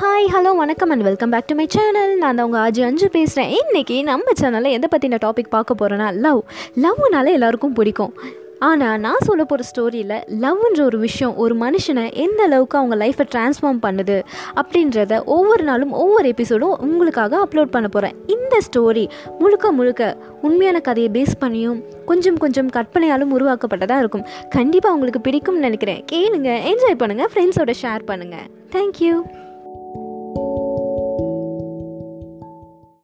Hi hello வணக்கம் and welcome back to my channel நான் தான் உங்கள் ஆஜி அஞ்சு பேசுகிறேன் இன்றைக்கி நம்ம சேனலில் எதை பற்றின டாபிக் பார்க்க போகிறேன்னா லவ் லவ்னால எல்லாருக்கும் பிடிக்கும். ஆனால் நான் சொல்ல போகிற ஸ்டோரியில் லவ்ன்ற ஒரு விஷயம் ஒரு மனுஷனை எந்த அளவுக்கு அவங்க லைஃப்பை ட்ரான்ஸ்ஃபார்ம் பண்ணுது அப்படின்றத ஒவ்வொரு நாளும் ஒவ்வொரு எபிசோடும் உங்களுக்காக அப்லோட் பண்ண போகிறேன் இந்த ஸ்டோரி முழுக்க முழுக்க உண்மையான கதையை பேஸ் பண்ணியும் கொஞ்சம் கொஞ்சம் கற்பனையாலும் உருவாக்கப்பட்டதாக இருக்கும். கண்டிப்பாக உங்களுக்கு பிடிக்கும்னு நினைக்கிறேன். கேளுங்க என்ஜாய் பண்ணுங்கள் ஃப்ரெண்ட்ஸோட ஷேர் பண்ணுங்கள் தேங்க்யூ